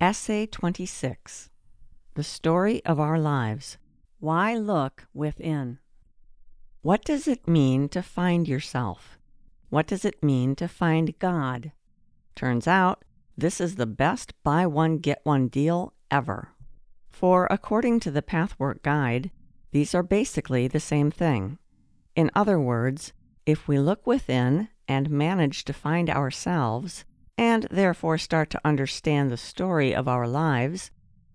Essay 26 The Story of Our Lives. Why Look Within? What does it mean to find yourself? What does it mean to find God? Turns out, this is the best buy one get one deal ever. For according to the Pathwork Guide, these are basically the same thing. In other words, if we look within and manage to find ourselves, and therefore start to understand the story of our lives,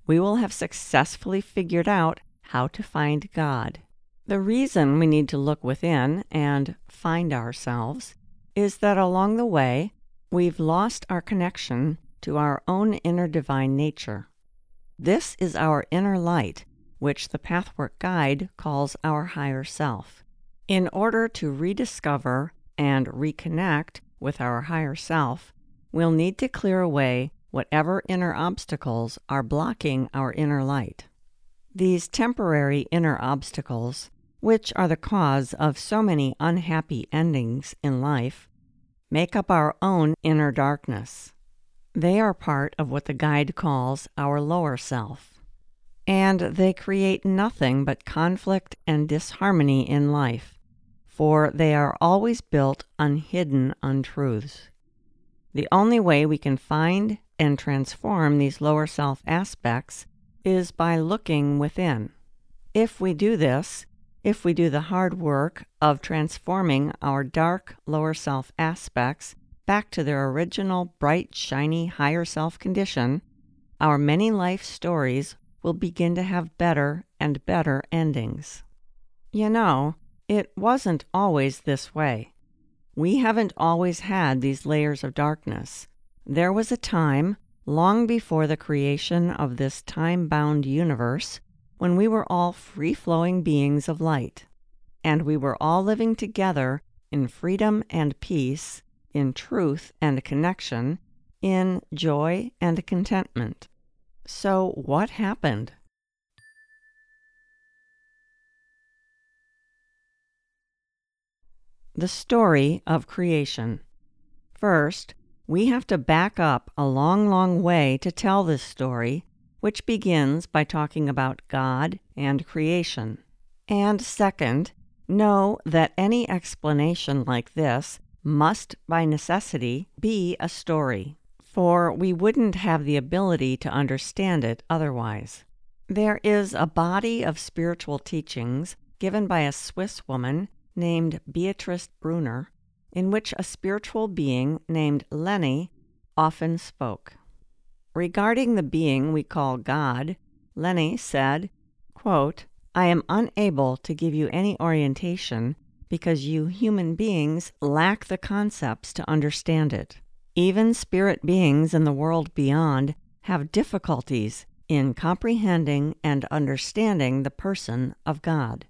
we will have successfully figured out how to find God. The reason we need to look within and find ourselves is that along the way, we've lost our connection to our own inner divine nature. This is our inner light, which the Pathwork Guide calls our higher self. In order to rediscover and reconnect with our higher self, we'll need to clear away whatever inner obstacles are blocking our inner light. These temporary inner obstacles, which are the cause of so many unhappy endings in life, make up our own inner darkness. They are part of what the guide calls our lower self. And they create nothing but conflict and disharmony in life, for they are always built on hidden untruths. The only way we can find and transform these lower self aspects is by looking within. If we do this, if we do the hard work of transforming our dark lower self aspects back to their original bright, shiny higher self condition, our many life stories will begin to have better and better endings. You know, it wasn't always this way. We haven't always had these layers of darkness. There was a time, long before the creation of this time bound universe, when we were all free flowing beings of light, and we were all living together in freedom and peace, in truth and connection, in joy and contentment. So, what happened? The story of creation. First, we have to back up a long, long way to tell this story, which begins by talking about God and creation. And second, know that any explanation like this must, by necessity, be a story, for we wouldn't have the ability to understand it otherwise. There is a body of spiritual teachings given by a Swiss woman named Beatrice Brunner, in which a spiritual being named Lene often spoke. Regarding the being we call God, Lene said, quote, I am unable to give you any orientation because you human beings lack the concepts to understand it. Even spirit beings in the world beyond have difficulties in comprehending and understanding the person of God.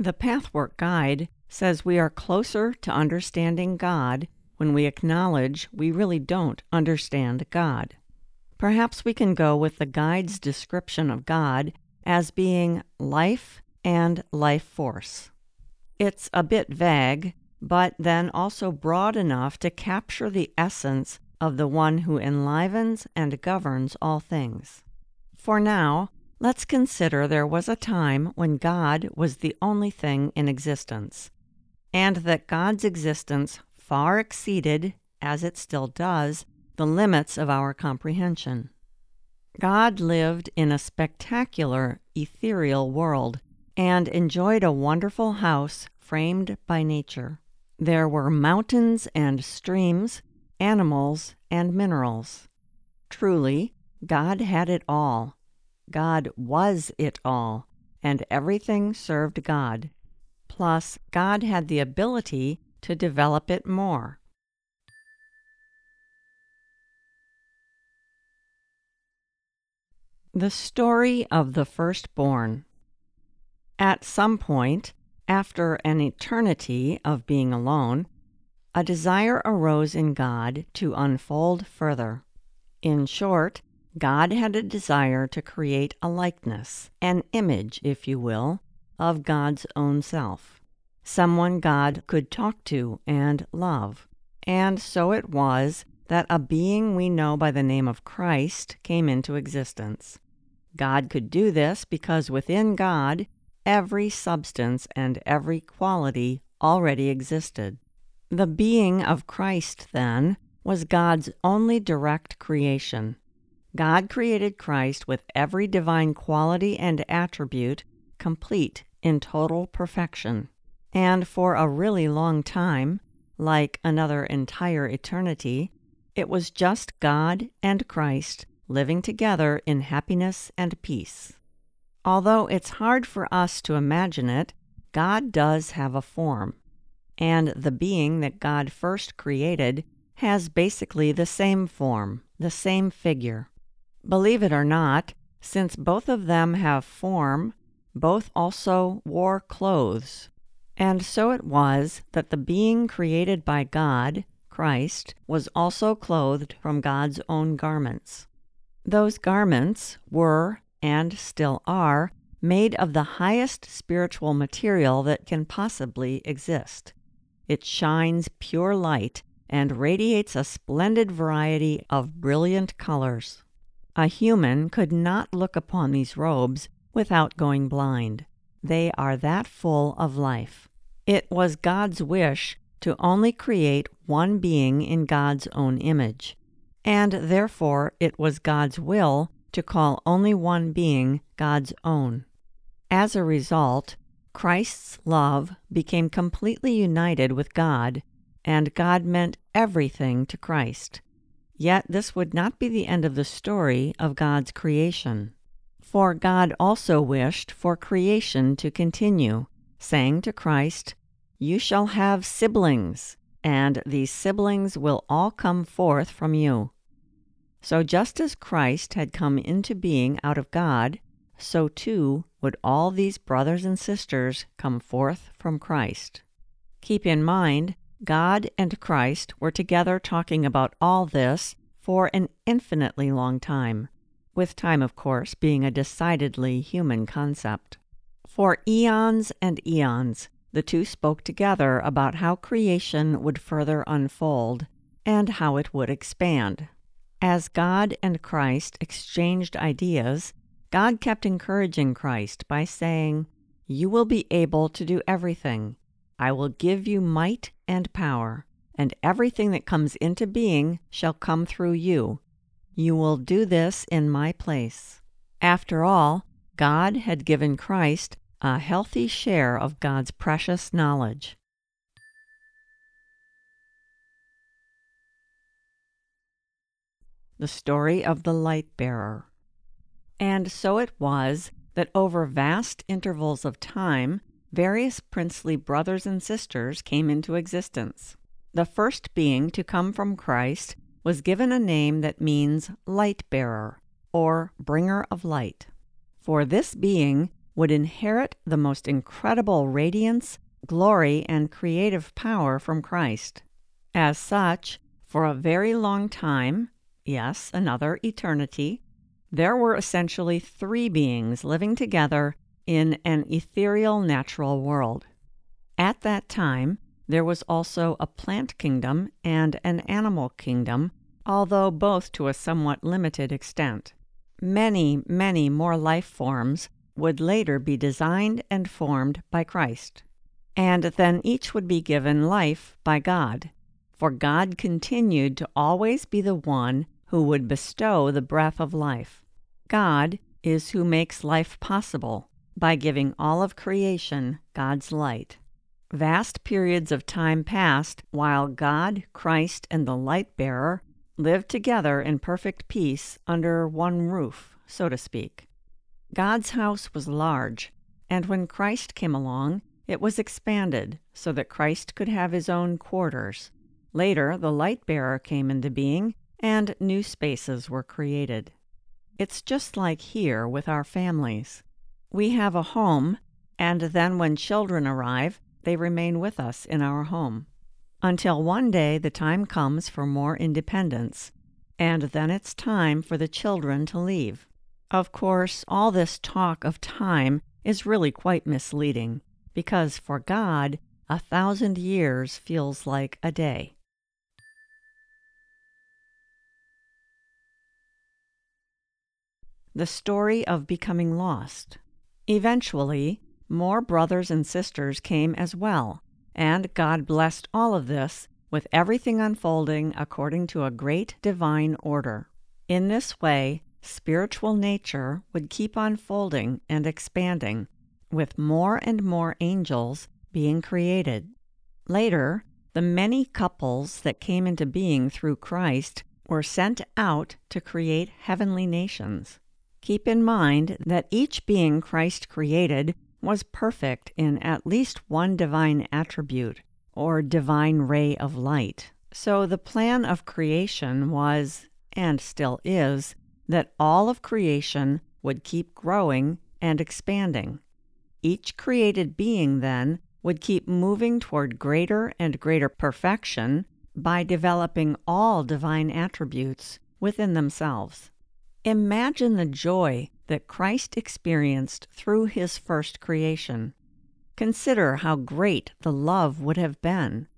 The Pathwork Guide says we are closer to understanding God when we acknowledge we really don't understand God. Perhaps we can go with the guide's description of God as being life and life force. It's a bit vague, but then also broad enough to capture the essence of the one who enlivens and governs all things. For now, Let's consider there was a time when God was the only thing in existence, and that God's existence far exceeded, as it still does, the limits of our comprehension. God lived in a spectacular, ethereal world and enjoyed a wonderful house framed by nature. There were mountains and streams, animals and minerals. Truly, God had it all God was it all, and everything served God. Plus, God had the ability to develop it more. The story of the firstborn. At some point, after an eternity of being alone, a desire arose in God to unfold further. In short, God had a desire to create a likeness, an image, if you will, of God's own self, someone God could talk to and love. And so it was that a being we know by the name of Christ came into existence. God could do this because within God, every substance and every quality already existed. The being of Christ, then, was God's only direct creation. God created Christ with every divine quality and attribute complete in total perfection. And for a really long time, like another entire eternity, it was just God and Christ living together in happiness and peace. Although it's hard for us to imagine it, God does have a form, and the being that God first created has basically the same form, the same figure. Believe it or not, since both of them have form, both also wore clothes. And so it was that the being created by God, Christ, was also clothed from God's own garments. Those garments were, and still are, made of the highest spiritual material that can possibly exist. It shines pure light and radiates a splendid variety of brilliant colors. A human could not look upon these robes without going blind. They are that full of life. It was God's wish to only create one being in God's own image, and therefore it was God's will to call only one being God's own. As a result, Christ's love became completely united with God, and God meant everything to Christ. Yet this would not be the end of the story of God's creation. For God also wished for creation to continue, saying to Christ, You shall have siblings, and these siblings will all come forth from you. So just as Christ had come into being out of God, so too would all these brothers and sisters come forth from Christ. Keep in mind, God and Christ were together talking about all this for an infinitely long time with time, of course, being a decidedly human concept. For eons and eons, the two spoke together about how creation would further unfold and how it would expand. As God and Christ exchanged ideas, God kept encouraging Christ by saying, You will be able to do everything. I will give you might and power, and everything that comes into being shall come through you, you will do this in my place. After all, God had given Christ a healthy share of God's precious knowledge. The story of the light bearer. And so it was that over vast intervals of time, various princely brothers and sisters came into existence. The first being to come from Christ was given a name that means light bearer or bringer of light. For this being would inherit the most incredible radiance, glory, and creative power from Christ. As such, for a very long time, yes, another eternity, there were essentially three beings living together in an ethereal natural world. At that time, there was also a plant kingdom and an animal kingdom although both to a somewhat limited extent. Many, many more life forms would later be designed and formed by Christ. And then each would be given life by God, for God continued to always be the one who would bestow the breath of life. God is who makes life possible by giving all of creation God's light. Vast periods of time passed while God, Christ, and the light bearer lived together in perfect peace under one roof, so to speak. God's house was large, and when Christ came along, it was expanded so that Christ could have his own quarters. Later, the light bearer came into being, and new spaces were created. It's just like here with our families. We have a home, and then when children arrive, they remain with us in our home. Until one day the time comes for more independence, and then it's time for the children to leave. Of course, all this talk of time is really quite misleading, because for God, a thousand years feels like a day. The Story of Becoming Lost Eventually, more brothers and sisters came as well, and God blessed all of this with everything unfolding according to a great divine order. In this way, spiritual nature would keep unfolding and expanding, with more and more angels being created. Later, the many couples that came into being through Christ were sent out to create heavenly nations. Keep in mind that each being Christ created was perfect in at least one divine attribute or divine ray of light. So the plan of creation was, and still is, that all of creation would keep growing and expanding. Each created being, then, would keep moving toward greater and greater perfection by developing all divine attributes within themselves. Imagine the joy that Christ experienced through his first creation. Consider how great the love would have been,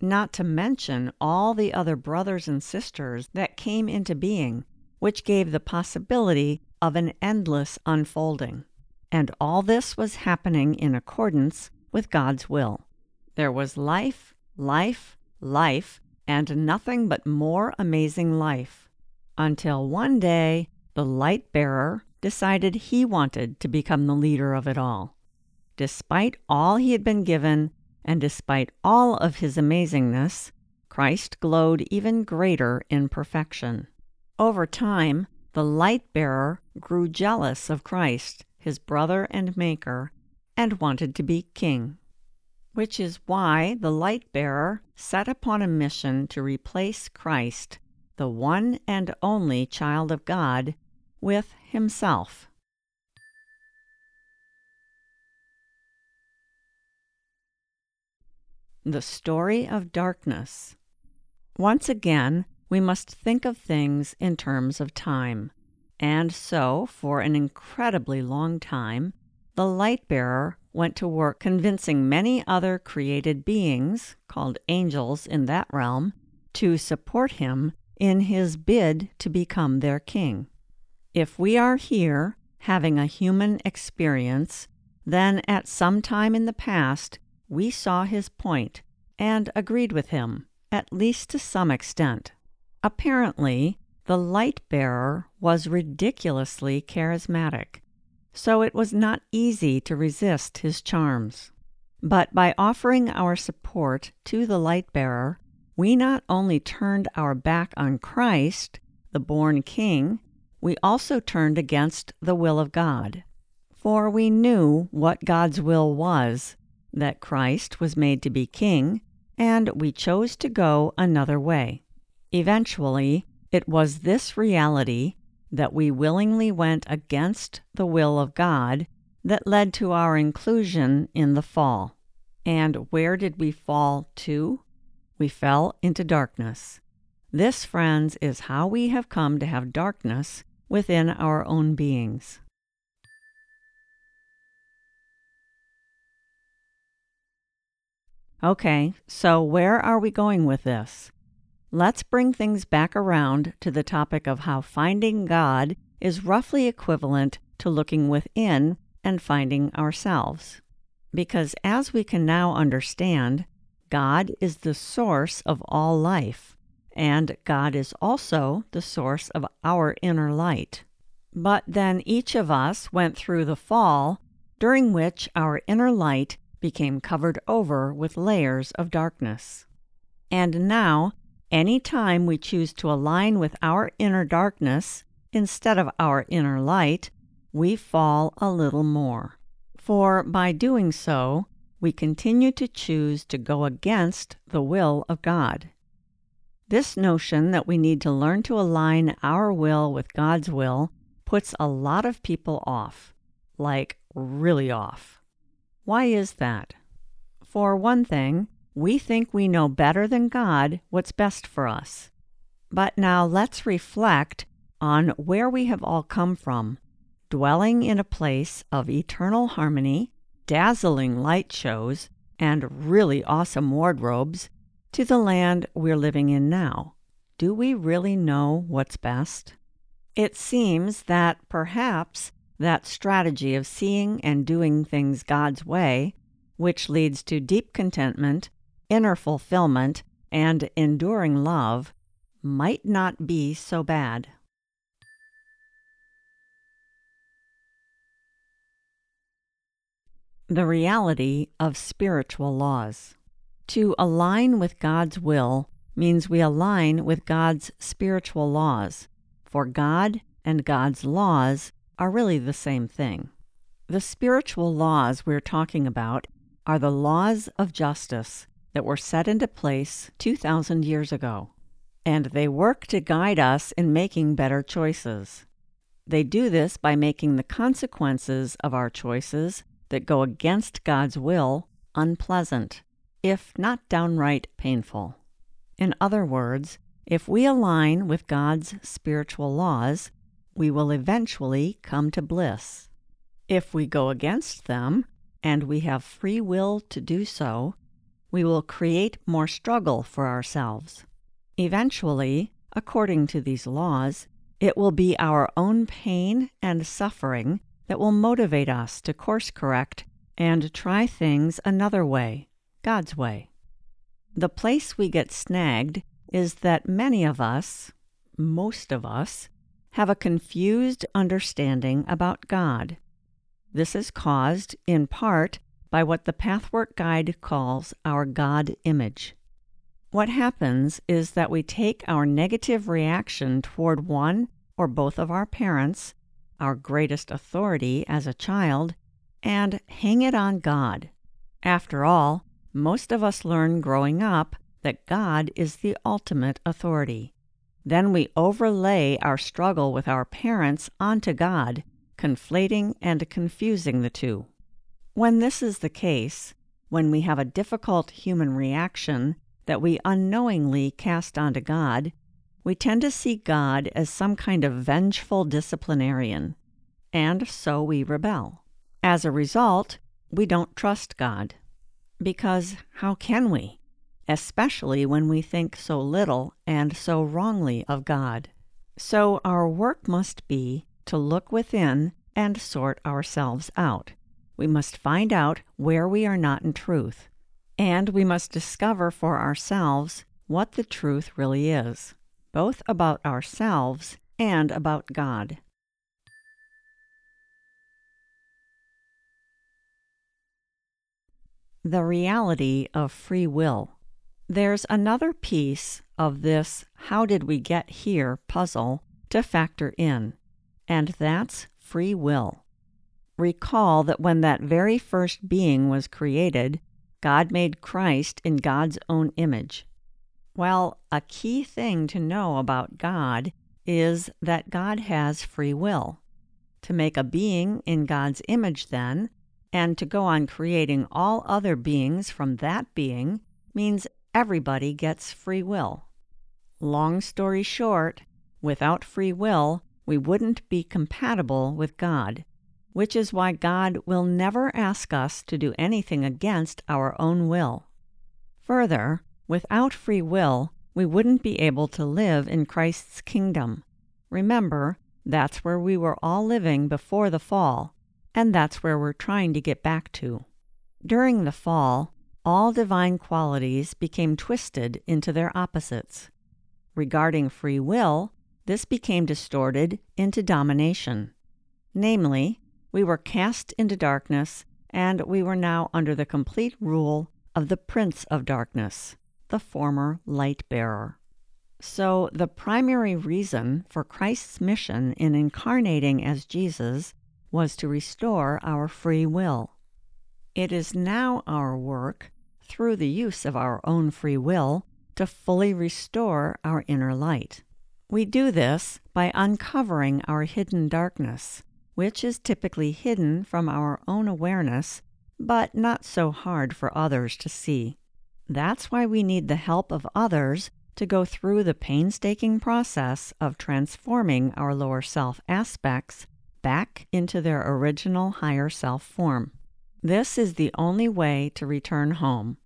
not to mention all the other brothers and sisters that came into being, which gave the possibility of an endless unfolding. And all this was happening in accordance with God's will. There was life, life, life, and nothing but more amazing life. Until one day, the light bearer decided he wanted to become the leader of it all. Despite all he had been given, and despite all of his amazingness, Christ glowed even greater in perfection. Over time, the light bearer grew jealous of Christ, his brother and maker, and wanted to be king. Which is why the light bearer set upon a mission to replace Christ, the one and only child of God, with himself. The Story of Darkness. Once again, we must think of things in terms of time. And so, for an incredibly long time, the light bearer went to work convincing many other created beings, called angels in that realm, to support him in his bid to become their king. If we are here having a human experience, then at some time in the past we saw his point and agreed with him, at least to some extent. Apparently, the light bearer was ridiculously charismatic, so it was not easy to resist his charms. But by offering our support to the light bearer, we not only turned our back on Christ, the born King, we also turned against the will of God. For we knew what God's will was that Christ was made to be king, and we chose to go another way. Eventually, it was this reality that we willingly went against the will of God that led to our inclusion in the fall. And where did we fall to? We fell into darkness. This, friends, is how we have come to have darkness within our own beings. Okay, so where are we going with this? Let's bring things back around to the topic of how finding God is roughly equivalent to looking within and finding ourselves. Because as we can now understand, God is the source of all life and God is also the source of our inner light. But then each of us went through the fall, during which our inner light became covered over with layers of darkness. And now, any time we choose to align with our inner darkness instead of our inner light, we fall a little more. For by doing so, we continue to choose to go against the will of God. This notion that we need to learn to align our will with God's will puts a lot of people off, like really off. Why is that? For one thing, we think we know better than God what's best for us. But now let's reflect on where we have all come from, dwelling in a place of eternal harmony, dazzling light shows, and really awesome wardrobes to the land we're living in now. Do we really know what's best? It seems that perhaps that strategy of seeing and doing things God's way, which leads to deep contentment, inner fulfillment, and enduring love, might not be so bad. The reality of spiritual laws. To align with God's will means we align with God's spiritual laws, for God and God's laws are really the same thing. The spiritual laws we're talking about are the laws of justice that were set into place 2,000 years ago, and they work to guide us in making better choices. They do this by making the consequences of our choices that go against God's will unpleasant, if not downright painful. In other words, if we align with God's spiritual laws, we will eventually come to bliss. If we go against them, and we have free will to do so, we will create more struggle for ourselves. Eventually, according to these laws, it will be our own pain and suffering that will motivate us to course correct and try things another way, God's way. The place we get snagged is that many of us, most of us, have a confused understanding about God. This is caused, in part, by what the Pathwork Guide calls our God image. What happens is that we take our negative reaction toward one or both of our parents our greatest authority as a child, and hang it on God. After all, most of us learn growing up that God is the ultimate authority. Then we overlay our struggle with our parents onto God, conflating and confusing the two. When this is the case, when we have a difficult human reaction that we unknowingly cast onto God, we tend to see God as some kind of vengeful disciplinarian, and so we rebel. As a result, we don't trust God. Because how can we? Especially when we think so little and so wrongly of God. So our work must be to look within and sort ourselves out. We must find out where we are not in truth, and we must discover for ourselves what the truth really is both about ourselves and about God. The reality of free will. There's another piece of this how did we get here puzzle to factor in, and that's free will. Recall that when that very first being was created, God made Christ in God's own image. Well, a key thing to know about God is that God has free will. To make a being in God's image, then, and to go on creating all other beings from that being, means everybody gets free will. Long story short, without free will, we wouldn't be compatible with God, which is why God will never ask us to do anything against our own will. Further, Without free will, we wouldn't be able to live in Christ's kingdom. Remember, that's where we were all living before the fall, and that's where we're trying to get back to. During the fall, all divine qualities became twisted into their opposites. Regarding free will, this became distorted into domination. Namely, we were cast into darkness, and we were now under the complete rule of the Prince of Darkness the former light bearer. So, the primary reason for Christ's mission in incarnating as Jesus was to restore our free will. It is now our work, through the use of our own free will, to fully restore our inner light. We do this by uncovering our hidden darkness, which is typically hidden from our own awareness, but not so hard for others to see. That's why we need the help of others to go through the painstaking process of transforming our lower self aspects back into their original higher self form. This is the only way to return home.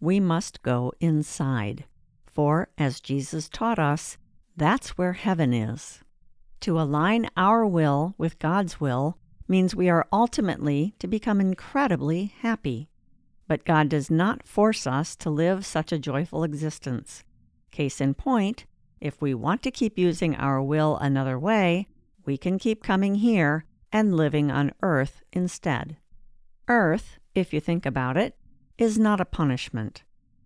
We must go inside. For, as Jesus taught us, that's where heaven is. To align our will with God's will means we are ultimately to become incredibly happy. But God does not force us to live such a joyful existence. Case in point, if we want to keep using our will another way, we can keep coming here and living on earth instead. Earth, if you think about it, is not a punishment.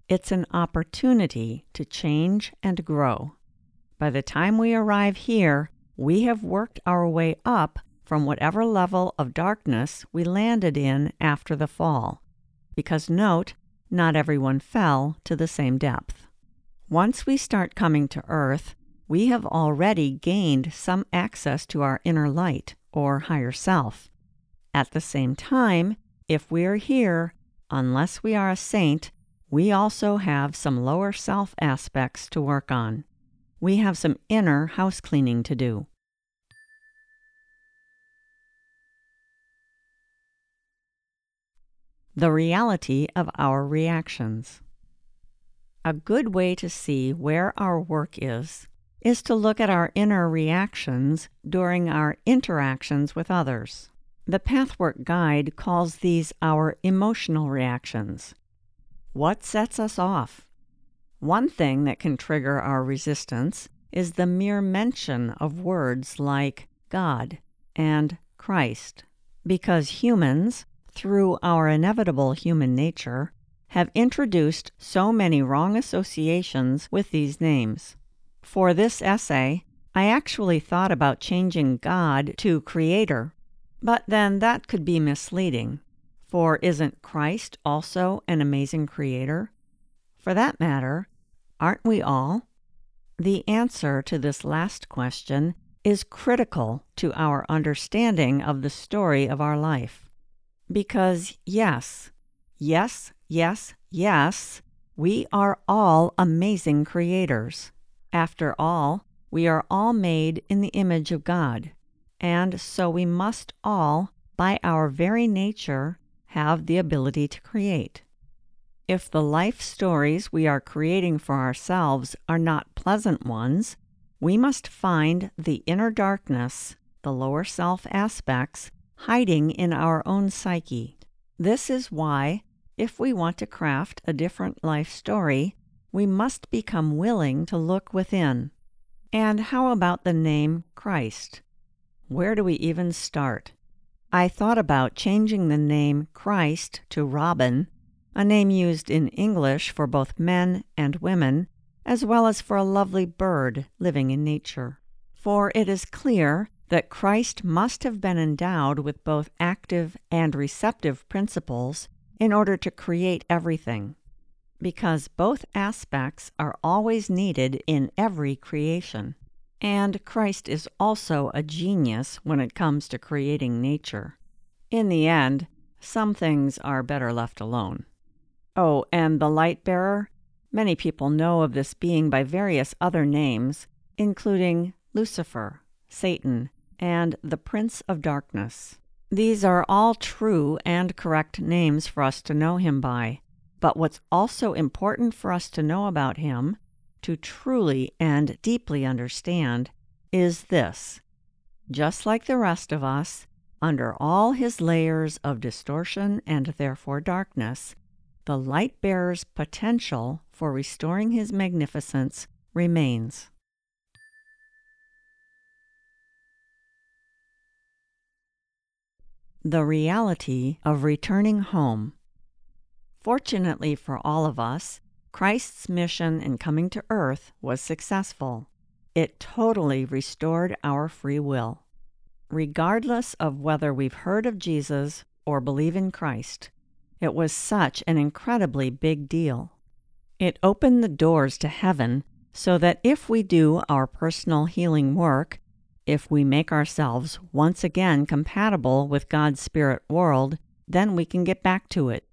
It's an opportunity to change and grow. By the time we arrive here, we have worked our way up from whatever level of darkness we landed in after the fall. Because note, not everyone fell to the same depth. Once we start coming to earth, we have already gained some access to our inner light or higher self. At the same time, if we are here, unless we are a saint, we also have some lower self aspects to work on. We have some inner house cleaning to do. The reality of our reactions. A good way to see where our work is is to look at our inner reactions during our interactions with others. The Pathwork Guide calls these our emotional reactions. What sets us off? One thing that can trigger our resistance is the mere mention of words like God and Christ, because humans, through our inevitable human nature, have introduced so many wrong associations with these names. For this essay, I actually thought about changing God to Creator, but then that could be misleading, for isn't Christ also an amazing Creator? For that matter, aren't we all? The answer to this last question is critical to our understanding of the story of our life. Because, yes, yes, yes, yes, we are all amazing creators. After all, we are all made in the image of God, and so we must all, by our very nature, have the ability to create. If the life stories we are creating for ourselves are not pleasant ones, we must find the inner darkness, the lower self aspects, hiding in our own psyche. This is why, if we want to craft a different life story, we must become willing to look within. And how about the name Christ? Where do we even start? I thought about changing the name Christ to Robin, a name used in English for both men and women, as well as for a lovely bird living in nature. For it is clear that Christ must have been endowed with both active and receptive principles in order to create everything because both aspects are always needed in every creation. And Christ is also a genius when it comes to creating nature. In the end, some things are better left alone. Oh, and the light bearer? Many people know of this being by various other names, including Lucifer, Satan, and the Prince of Darkness. These are all true and correct names for us to know him by. But what's also important for us to know about him, to truly and deeply understand, is this. Just like the rest of us, under all his layers of distortion and therefore darkness, the light bearer's potential for restoring his magnificence remains. The reality of returning home. Fortunately for all of us, Christ's mission in coming to earth was successful. It totally restored our free will. Regardless of whether we've heard of Jesus or believe in Christ, it was such an incredibly big deal. It opened the doors to heaven so that if we do our personal healing work, if we make ourselves once again compatible with God's spirit world, then we can get back to it.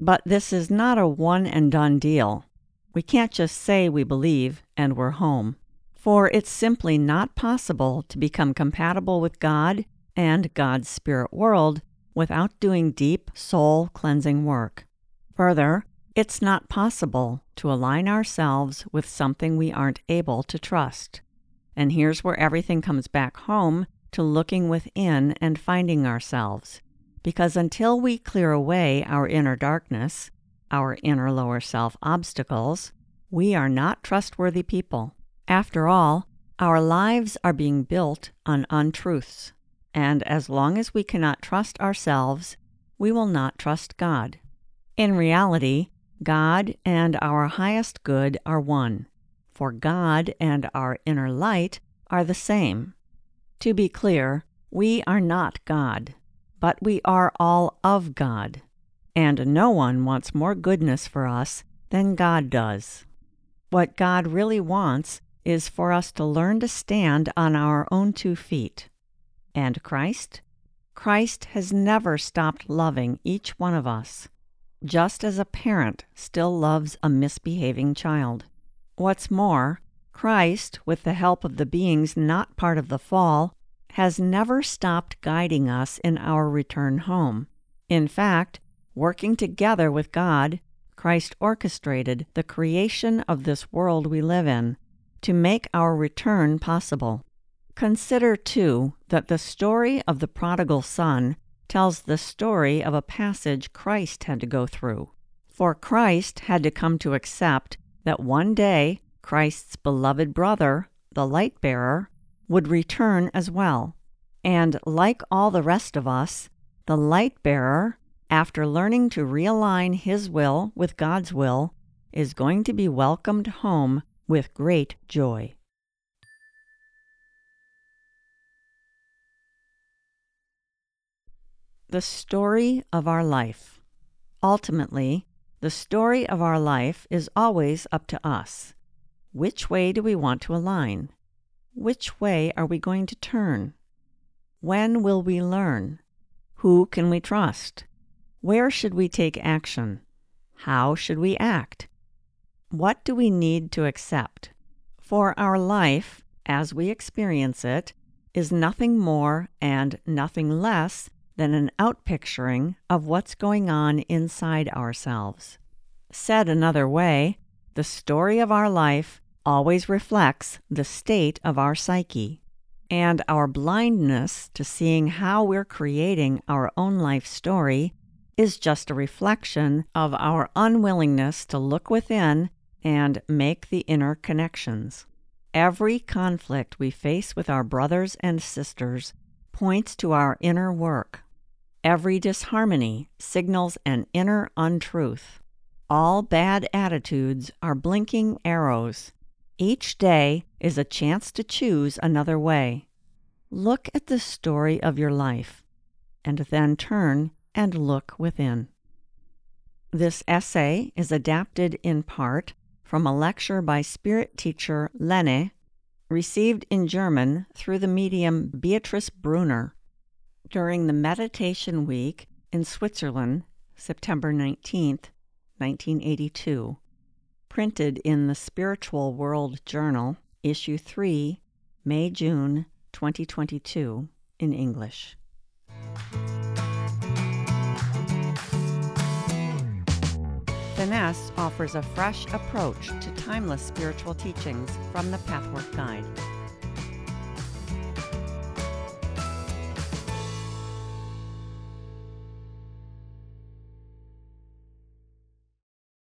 But this is not a one and done deal. We can't just say we believe and we're home. For it's simply not possible to become compatible with God and God's spirit world without doing deep soul cleansing work. Further, it's not possible to align ourselves with something we aren't able to trust. And here's where everything comes back home to looking within and finding ourselves. Because until we clear away our inner darkness, our inner lower self obstacles, we are not trustworthy people. After all, our lives are being built on untruths, and as long as we cannot trust ourselves, we will not trust God. In reality, God and our highest good are one, for God and our inner light are the same. To be clear, we are not God, but we are all of God, and no one wants more goodness for us than God does. What God really wants is for us to learn to stand on our own two feet. And Christ? Christ has never stopped loving each one of us, just as a parent still loves a misbehaving child. What's more, Christ, with the help of the beings not part of the fall, has never stopped guiding us in our return home. In fact, working together with God, Christ orchestrated the creation of this world we live in to make our return possible. Consider, too, that the story of the prodigal son tells the story of a passage Christ had to go through. For Christ had to come to accept that one day Christ's beloved brother, the light bearer, would return as well. And like all the rest of us, the light bearer, after learning to realign his will with God's will, is going to be welcomed home with great joy. The story of our life. Ultimately, the story of our life is always up to us. Which way do we want to align? Which way are we going to turn? When will we learn? Who can we trust? Where should we take action? How should we act? What do we need to accept? For our life, as we experience it, is nothing more and nothing less than an outpicturing of what's going on inside ourselves. Said another way, the story of our life always reflects the state of our psyche, and our blindness to seeing how we're creating our own life story is just a reflection of our unwillingness to look within and make the inner connections. Every conflict we face with our brothers and sisters points to our inner work. Every disharmony signals an inner untruth. All bad attitudes are blinking arrows. Each day is a chance to choose another way. Look at the story of your life, and then turn and look within. This essay is adapted in part from a lecture by spirit teacher Lene, received in German through the medium Beatrice Brunner during the Meditation Week in Switzerland, September 19, 1982. Printed in the Spiritual World Journal, Issue 3, May June 2022, in English. Phoenesse offers a fresh approach to timeless spiritual teachings from the Pathwork Guide.